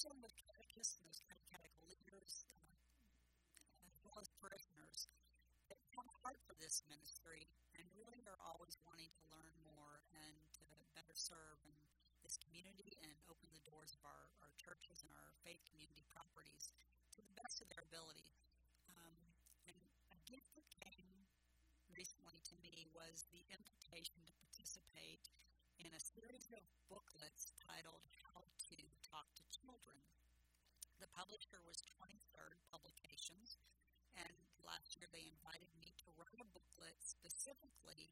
also with catechists and those catechetical leaders uh, as well as parishioners that have a heart for this ministry and really are always wanting to learn more and to better serve and this community and open the doors of our, our churches and our faith community properties to the best of their ability. Um, and a gift that came recently to me was the invitation to participate in a series of booklets Talk to Children. The publisher was 23rd Publications, and last year they invited me to write a booklet specifically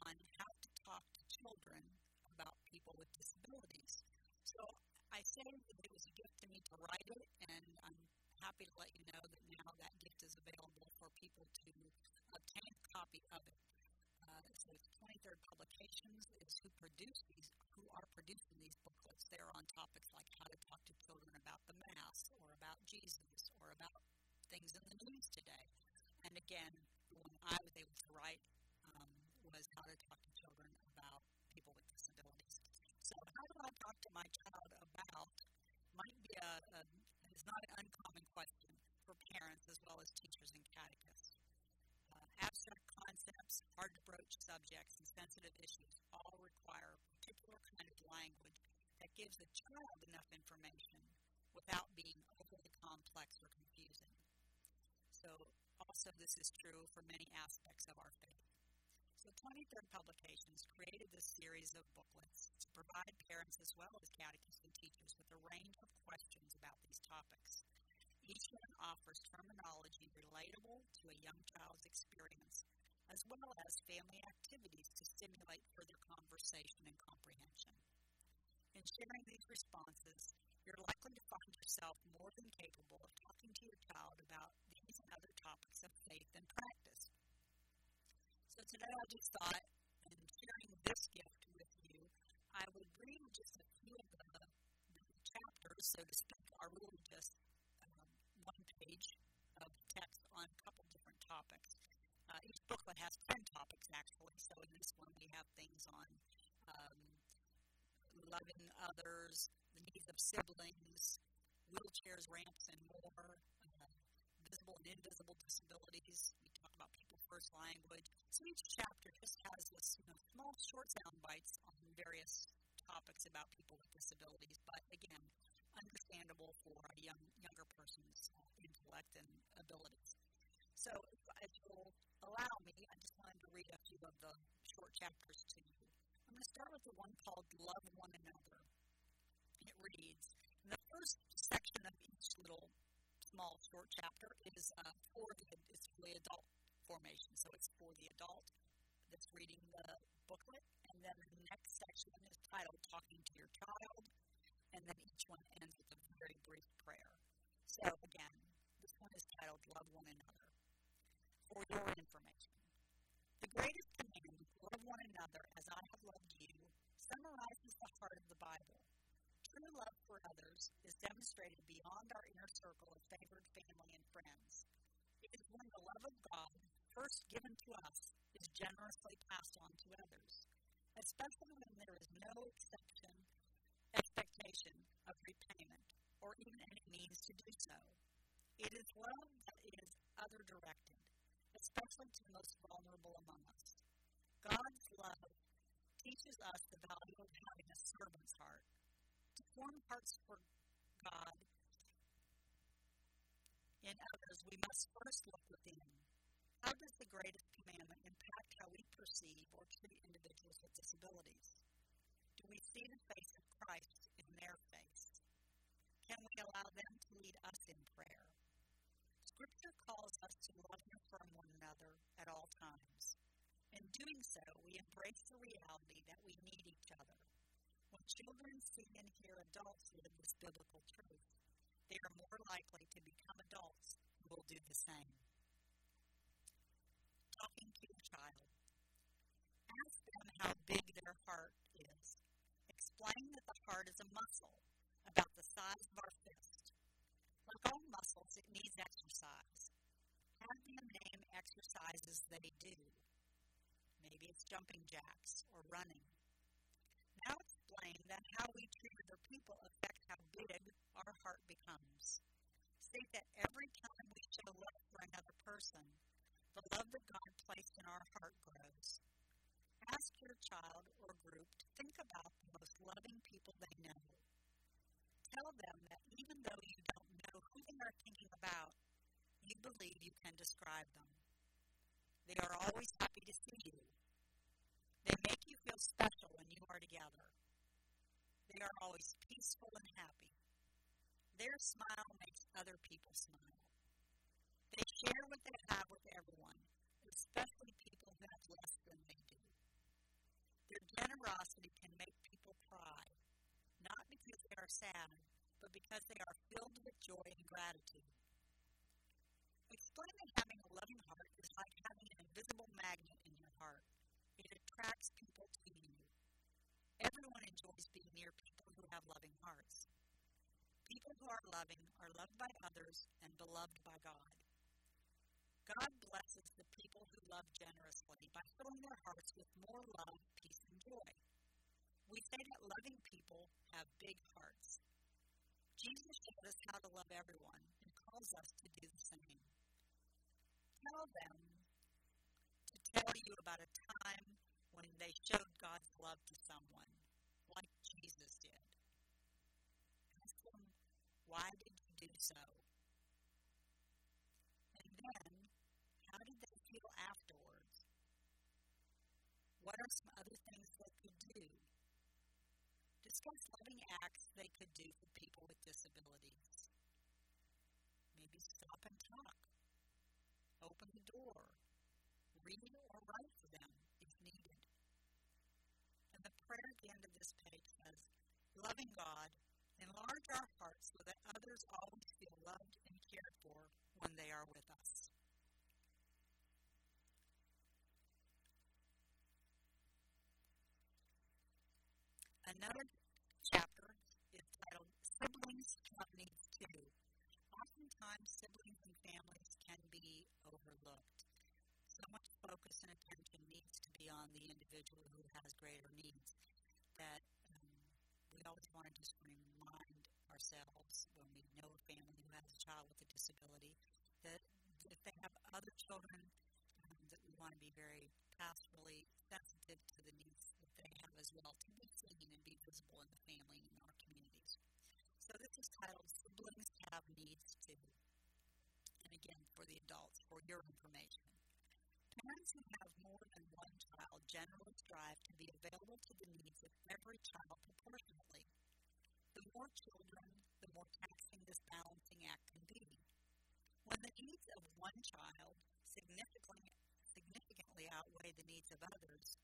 on how to talk to children about people with disabilities. So I say that it was a gift to me to write it, and I'm happy to let you know that now that gift is available for people to obtain a copy of it. Uh, so it's 23rd Publications is who produce these, who are producing these booklets. They're on topics like how to talk to children about the Mass, or about Jesus, or about things in the news today. And again, the one I was able to write um, was how to talk to children about people with disabilities. So, how do I talk to my child about might be a, a is not an uncommon question for parents as well as teachers and catechists. Uh, abstract concepts, hard to broach subjects, and sensitive issues all require a particular kind of language that gives the child enough information without being overly complex or confusing. So, also, this is true for many aspects of our faith. So 23rd Publications created this series of booklets to provide parents as well as catechists and teachers with a range of questions about these topics. Each one offers terminology relatable to a young child's experience, as well as family activities to stimulate further conversation and comprehension. In sharing these responses, you're likely to find yourself more than capable of talking to your child about these other topics of faith and practice. So today I just thought, in sharing this gift with you, I would read just a few of the, the chapters, so to speak, are really just um, one page of text on a couple different topics. Uh, each booklet has 10 topics, actually, so in this one we have things on um, loving others, the needs of siblings, wheelchairs, ramps, and more, visible and invisible disabilities. We talk about people first language. So each chapter just has this you know, small, short sound bites on various topics about people with disabilities, but again, understandable for a young, younger person's uh, intellect and abilities. So, if you'll allow me, I just wanted to read a few of the short chapters to you. I'm going to start with the one called Love One Another. It reads In the first section of each little small short chapter is uh, for the, is for the adult formation. So it's for the adult that's reading the booklet. And then the next section is titled Talking to Your Child. And then each one ends with a very brief prayer. So again, this one is titled Love One Another. For your information, the greatest command, love one another as I have loved you, summarizes the heart of the Bible. True love for others is demonstrated beyond first given to us is generously passed on to others, especially when there is no exception, expectation of repayment or even any means to do so. It is love that is other directed, especially to the most vulnerable among us. God's love teaches us the value of having a servant's heart. To form hearts for God in others, we must first look within how does the greatest commandment impact how we perceive or treat individuals with disabilities? Do we see the face of Christ in their face? Can we allow them to lead us in prayer? Scripture calls us to love and affirm one another at all times. In doing so, we embrace the reality that we need each other. When children see and hear adults live this biblical truth, they are more likely to become adults who will do the same talking to your child. Ask them how big their heart is. Heart is a muscle about the size of our fist. Like all muscles, it needs exercise. Have them name exercises they do. Maybe it's jumping jacks or running. Now explain that how we treat other people affects how big our heart becomes. State that every time we show love for another person, the love that God placed in our heart grows. Ask your child or group to think about the most loving people they know. Tell them that even though you don't know who they are thinking about, you believe you can describe them. They are always happy to see you. They make you feel special when you are together. They are always peaceful and happy. Their smile makes other people smile. They share what they have with everyone, especially people who have less than they do. Their generosity can make people cry, not because they are sad, but because they are filled with joy and gratitude. Explain that having a loving heart is like having an invisible magnet in your heart. It attracts people to you. Everyone enjoys being near people who have loving hearts. People who are loving are loved by others and beloved by God. God blesses the people who love generously by filling their hearts with more love, peace, and joy. We say that loving have big hearts. Jesus showed us how to love everyone and calls us to do the same. Tell them to tell you about a time when they showed God's love to someone, like Jesus did. Ask them, why did you do so? And then how did they feel afterwards? What are some other things they could do? Discuss loving acts they could do for people with disabilities. Maybe stop and talk. Open the door. Read or write for them if needed. And the prayer at the end of this page says, Loving God, enlarge our hearts so that others always feel loved and cared for when they are with us. Another chapter is titled Siblings Needs Too. Oftentimes, siblings and families can be overlooked. So much focus and attention needs to be on the individual who has greater needs that um, we always want to just remind ourselves when we know a family who has a child with a disability that if they have other children, um, that we want to be very pastorally sensitive to the needs that they have as well to be seen and be visible in the family and in our communities. So this is titled Siblings Have Needs Too. And again, for the adults, for your information. Parents who have more than one child generally strive to be available to the needs of every child proportionately. The more children, the more taxing this balancing act can be. When the needs of one child significantly significantly outweigh the needs of others,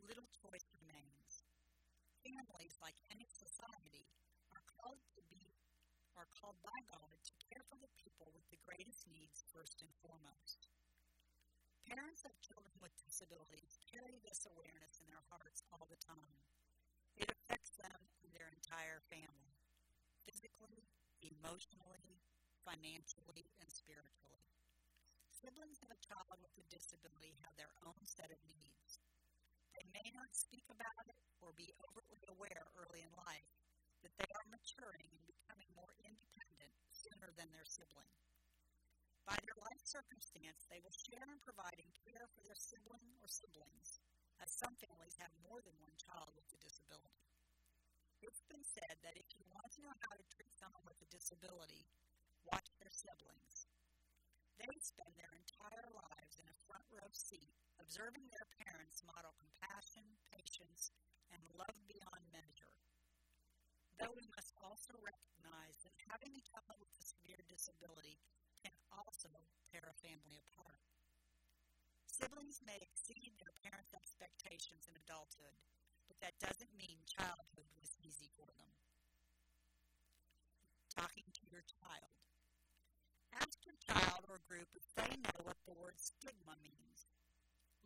little choice remains. Families, like any society, are called to be are called by God to for the people with the greatest needs first and foremost. Parents of children with disabilities carry this awareness in their hearts all the time. It affects them and their entire family, physically, emotionally, financially, and spiritually siblings of a child with a disability have their own set of needs. They may not speak about it or be overtly aware early in life that they are maturing and than their sibling. By their life circumstance, they will share in providing care for their sibling or siblings, as some families have more than one child with a disability. It's been said that if you want to know how to treat someone with a disability, watch their siblings. They spend their entire lives in a front row seat, observing their parents model compassion, patience, and love beyond measure. Though we must also recognize that having a disability can also tear a family apart. Siblings may exceed their parents' expectations in adulthood, but that doesn't mean childhood was easy for them. Talking to your child. Ask your child or group if they know what the word stigma means.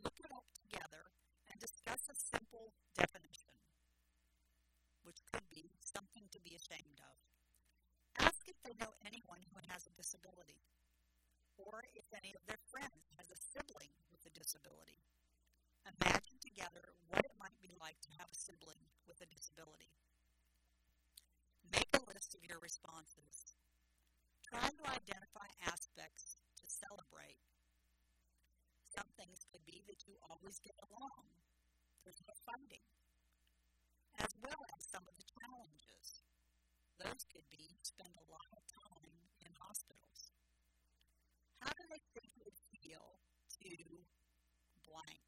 Look it up together and discuss a simple definition, which could be something to be ashamed of. If they know anyone who has a disability, or if any of their friends has a sibling with a disability disability. Imagine together what it might be like to have a sibling with a disability. Make a list of your responses. Try to identify aspects to celebrate. Some things could be that you always get along. There's no fighting. As well as some of the challenges. Those could be spend a lot of time in hospitals. How do they think it would feel to blank?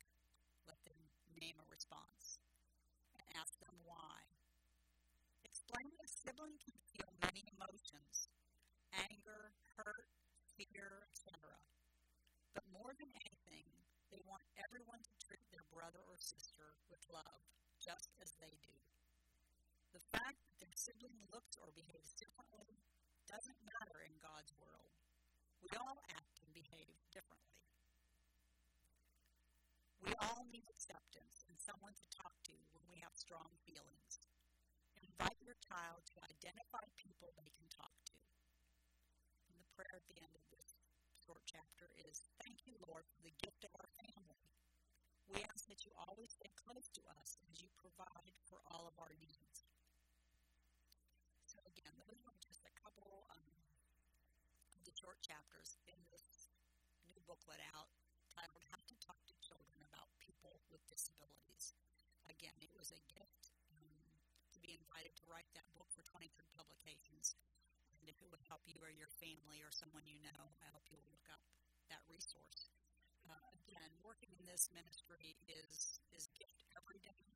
Let them name a response and ask them why. Explain that a sibling can feel many emotions anger, hurt, fear, etc. But more than anything, they want everyone to treat their brother or sister with love, just as they do. The fact that their sibling looks or behaves differently doesn't matter in God's world. We all act and behave differently. We all need acceptance and someone to talk to when we have strong feelings. Invite your child to identify people they can talk to. And the prayer at the end of this short chapter is Thank you, Lord, for the gift of our family. We ask that you always stay close to us as you provide for all of our needs. Short chapters in this new booklet out titled How to Talk to Children About People with Disabilities. Again, it was a gift um, to be invited to write that book for 23 Publications And if it would help you or your family or someone you know, I hope you'll look up that resource. Uh, again, working in this ministry is is gift every day.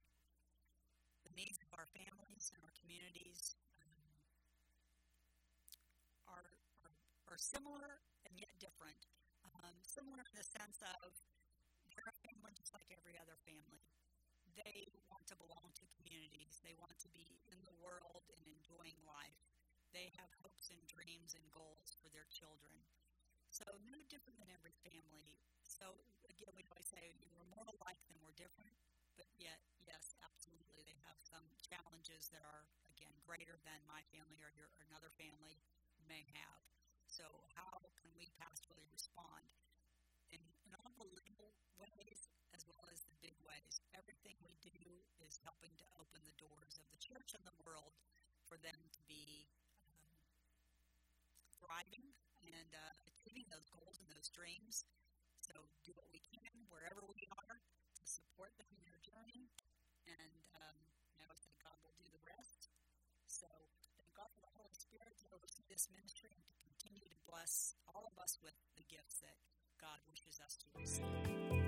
The needs of our families and our communities um, are, are, are similar and yet different. Um, similar in the sense of they're a family just like every other family. They want to belong to communities. They want to be in the world and enjoying life. They have hopes and dreams and goals for their children. So, no different than every family. So, again, we always say we're more alike than we're different, but yet, yes, absolutely, they have some challenges that are, again, greater than my family or your another family may have. So, how can we pastorally respond? In, in little ways as well as the big ways, everything we do is helping to open the doors of the church and the world for them to be thriving and uh, achieving those goals and those dreams. So do what we can wherever we are to support them in their journey. And um, I that God will do the rest. So thank God for the Holy Spirit to oversee this ministry and to bless all of us with the gifts that God wishes us to receive.